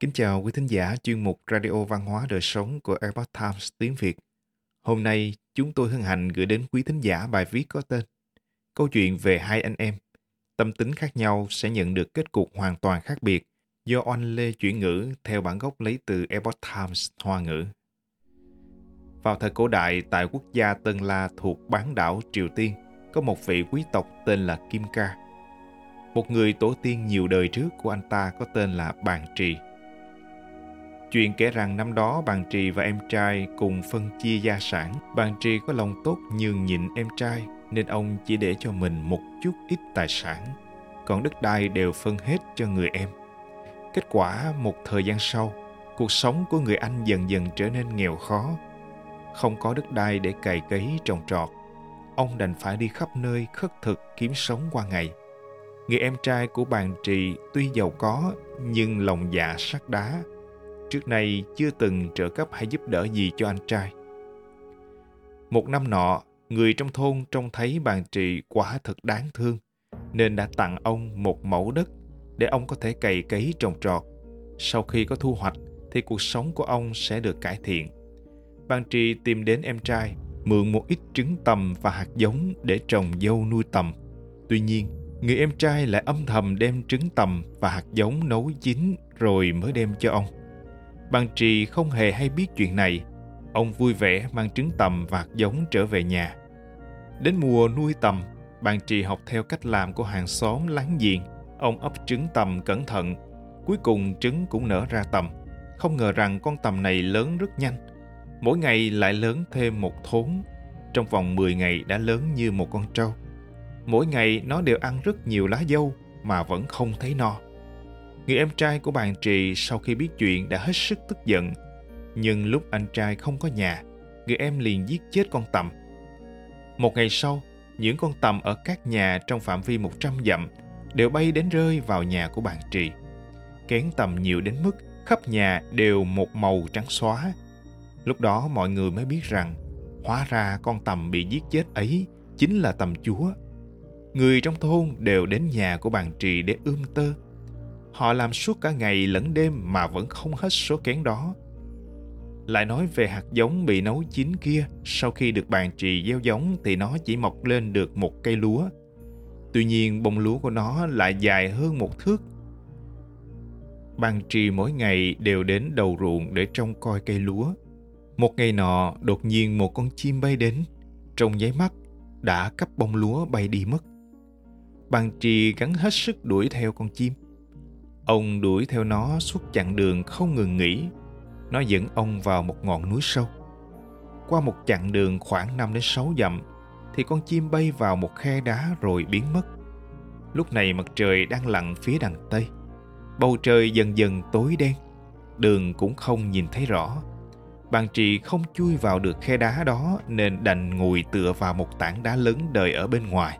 Kính chào quý thính giả chuyên mục Radio Văn hóa Đời Sống của Epoch Times tiếng Việt. Hôm nay, chúng tôi hân hạnh gửi đến quý thính giả bài viết có tên Câu chuyện về hai anh em. Tâm tính khác nhau sẽ nhận được kết cục hoàn toàn khác biệt do oanh lê chuyển ngữ theo bản gốc lấy từ Epoch Times Hoa ngữ. Vào thời cổ đại tại quốc gia Tân La thuộc bán đảo Triều Tiên, có một vị quý tộc tên là Kim Ca. Một người tổ tiên nhiều đời trước của anh ta có tên là Bàn Trì. Chuyện kể rằng năm đó Bàn Trì và em trai cùng phân chia gia sản. Bàn Trì có lòng tốt nhường nhịn em trai nên ông chỉ để cho mình một chút ít tài sản. Còn đất đai đều phân hết cho người em. Kết quả một thời gian sau, cuộc sống của người anh dần dần trở nên nghèo khó. Không có đất đai để cày cấy trồng trọt. Ông đành phải đi khắp nơi khất thực kiếm sống qua ngày. Người em trai của bàn trì tuy giàu có nhưng lòng dạ sắt đá trước nay chưa từng trợ cấp hay giúp đỡ gì cho anh trai. Một năm nọ, người trong thôn trông thấy bàn trị quả thật đáng thương, nên đã tặng ông một mẫu đất để ông có thể cày cấy trồng trọt. Sau khi có thu hoạch thì cuộc sống của ông sẽ được cải thiện. Bàn trị tìm đến em trai, mượn một ít trứng tầm và hạt giống để trồng dâu nuôi tầm. Tuy nhiên, người em trai lại âm thầm đem trứng tầm và hạt giống nấu chín rồi mới đem cho ông. Bằng trì không hề hay biết chuyện này. Ông vui vẻ mang trứng tầm và giống trở về nhà. Đến mùa nuôi tầm, ban trì học theo cách làm của hàng xóm láng giềng. Ông ấp trứng tầm cẩn thận. Cuối cùng trứng cũng nở ra tầm. Không ngờ rằng con tầm này lớn rất nhanh. Mỗi ngày lại lớn thêm một thốn. Trong vòng 10 ngày đã lớn như một con trâu. Mỗi ngày nó đều ăn rất nhiều lá dâu mà vẫn không thấy no. Người em trai của bạn trì sau khi biết chuyện đã hết sức tức giận. Nhưng lúc anh trai không có nhà, người em liền giết chết con tầm. Một ngày sau, những con tầm ở các nhà trong phạm vi 100 dặm đều bay đến rơi vào nhà của bạn trì. Kén tầm nhiều đến mức khắp nhà đều một màu trắng xóa. Lúc đó mọi người mới biết rằng hóa ra con tầm bị giết chết ấy chính là tầm chúa. Người trong thôn đều đến nhà của bạn trì để ươm tơ Họ làm suốt cả ngày lẫn đêm mà vẫn không hết số kén đó. Lại nói về hạt giống bị nấu chín kia, sau khi được bàn trì gieo giống thì nó chỉ mọc lên được một cây lúa. Tuy nhiên bông lúa của nó lại dài hơn một thước. Bàn trì mỗi ngày đều đến đầu ruộng để trông coi cây lúa. Một ngày nọ, đột nhiên một con chim bay đến, trong nháy mắt đã cắp bông lúa bay đi mất. Bàn trì gắn hết sức đuổi theo con chim. Ông đuổi theo nó suốt chặng đường không ngừng nghỉ. Nó dẫn ông vào một ngọn núi sâu. Qua một chặng đường khoảng 5 đến 6 dặm thì con chim bay vào một khe đá rồi biến mất. Lúc này mặt trời đang lặn phía đằng tây. Bầu trời dần dần tối đen, đường cũng không nhìn thấy rõ. Bàn trì không chui vào được khe đá đó nên đành ngồi tựa vào một tảng đá lớn đợi ở bên ngoài.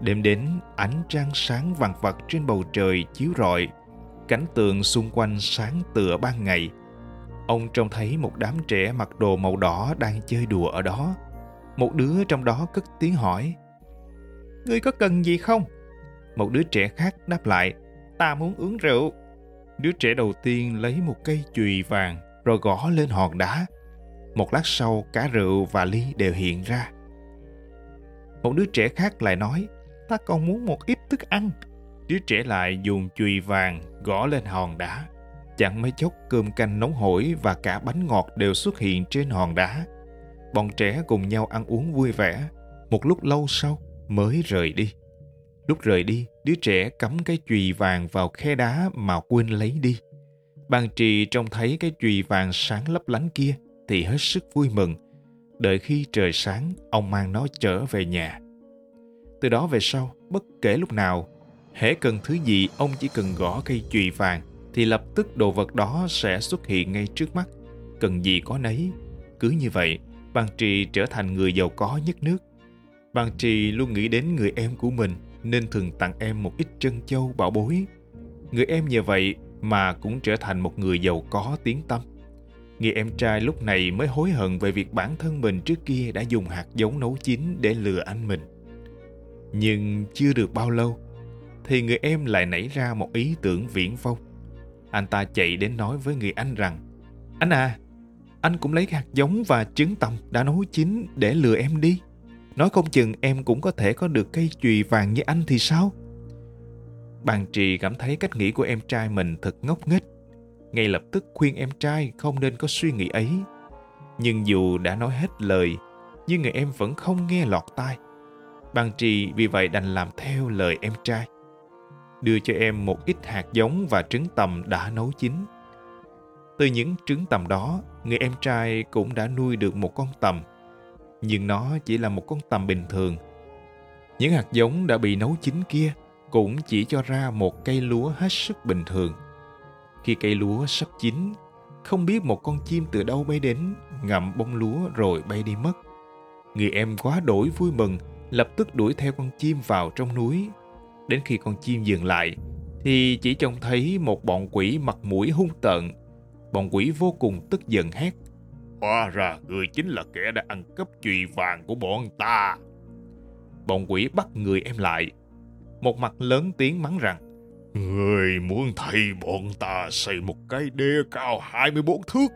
Đêm đến, ánh trăng sáng vàng vặt trên bầu trời chiếu rọi, cảnh tượng xung quanh sáng tựa ban ngày. Ông trông thấy một đám trẻ mặc đồ màu đỏ đang chơi đùa ở đó. Một đứa trong đó cất tiếng hỏi. Ngươi có cần gì không? Một đứa trẻ khác đáp lại. Ta muốn uống rượu. Đứa trẻ đầu tiên lấy một cây chùy vàng rồi gõ lên hòn đá. Một lát sau cả rượu và ly đều hiện ra. Một đứa trẻ khác lại nói ta còn muốn một ít thức ăn. Đứa trẻ lại dùng chùy vàng gõ lên hòn đá. Chẳng mấy chốc cơm canh nóng hổi và cả bánh ngọt đều xuất hiện trên hòn đá. Bọn trẻ cùng nhau ăn uống vui vẻ. Một lúc lâu sau mới rời đi. Lúc rời đi, đứa trẻ cắm cái chùy vàng vào khe đá mà quên lấy đi. Ban trì trông thấy cái chùy vàng sáng lấp lánh kia thì hết sức vui mừng. Đợi khi trời sáng, ông mang nó trở về nhà. Từ đó về sau, bất kể lúc nào, hễ cần thứ gì ông chỉ cần gõ cây chùy vàng thì lập tức đồ vật đó sẽ xuất hiện ngay trước mắt. Cần gì có nấy. Cứ như vậy, Bàn Trì trở thành người giàu có nhất nước. Bàn Trì luôn nghĩ đến người em của mình nên thường tặng em một ít trân châu bảo bối. Người em nhờ vậy mà cũng trở thành một người giàu có tiếng tâm. Người em trai lúc này mới hối hận về việc bản thân mình trước kia đã dùng hạt giống nấu chín để lừa anh mình. Nhưng chưa được bao lâu thì người em lại nảy ra một ý tưởng viễn vông. Anh ta chạy đến nói với người anh rằng Anh à, anh cũng lấy hạt giống và trứng tầm đã nấu chín để lừa em đi. Nói không chừng em cũng có thể có được cây chùy vàng như anh thì sao? Bàn trì cảm thấy cách nghĩ của em trai mình thật ngốc nghếch. Ngay lập tức khuyên em trai không nên có suy nghĩ ấy. Nhưng dù đã nói hết lời, nhưng người em vẫn không nghe lọt tai. Bàn trì vì vậy đành làm theo lời em trai. Đưa cho em một ít hạt giống và trứng tầm đã nấu chín. Từ những trứng tầm đó, người em trai cũng đã nuôi được một con tầm. Nhưng nó chỉ là một con tầm bình thường. Những hạt giống đã bị nấu chín kia cũng chỉ cho ra một cây lúa hết sức bình thường. Khi cây lúa sắp chín, không biết một con chim từ đâu bay đến, ngậm bông lúa rồi bay đi mất. Người em quá đổi vui mừng, lập tức đuổi theo con chim vào trong núi. Đến khi con chim dừng lại, thì chỉ trông thấy một bọn quỷ mặt mũi hung tợn. Bọn quỷ vô cùng tức giận hét. Hóa ra người chính là kẻ đã ăn cắp chùy vàng của bọn ta. Bọn quỷ bắt người em lại. Một mặt lớn tiếng mắng rằng Người muốn thay bọn ta xây một cái đê cao 24 thước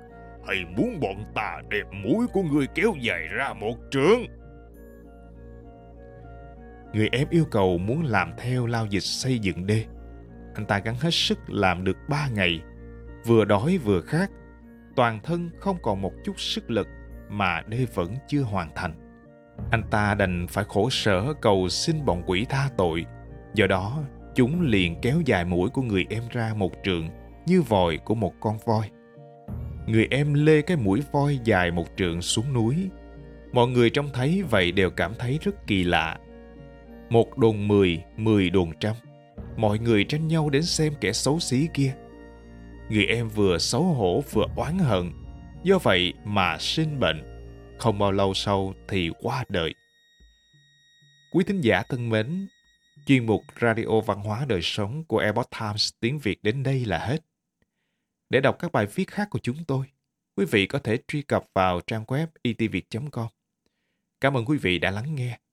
hay muốn bọn ta đẹp mũi của người kéo dài ra một trượng? Người em yêu cầu muốn làm theo lao dịch xây dựng đê. Anh ta gắng hết sức làm được ba ngày. Vừa đói vừa khát, toàn thân không còn một chút sức lực mà đê vẫn chưa hoàn thành. Anh ta đành phải khổ sở cầu xin bọn quỷ tha tội. Do đó, chúng liền kéo dài mũi của người em ra một trượng như vòi của một con voi. Người em lê cái mũi voi dài một trượng xuống núi. Mọi người trông thấy vậy đều cảm thấy rất kỳ lạ. Một đồn mười, mười đồn trăm. Mọi người tranh nhau đến xem kẻ xấu xí kia. Người em vừa xấu hổ vừa oán hận. Do vậy mà sinh bệnh. Không bao lâu sau thì qua đời. Quý thính giả thân mến, chuyên mục Radio Văn hóa Đời Sống của Epoch Times tiếng Việt đến đây là hết. Để đọc các bài viết khác của chúng tôi, quý vị có thể truy cập vào trang web itviet.com. Cảm ơn quý vị đã lắng nghe,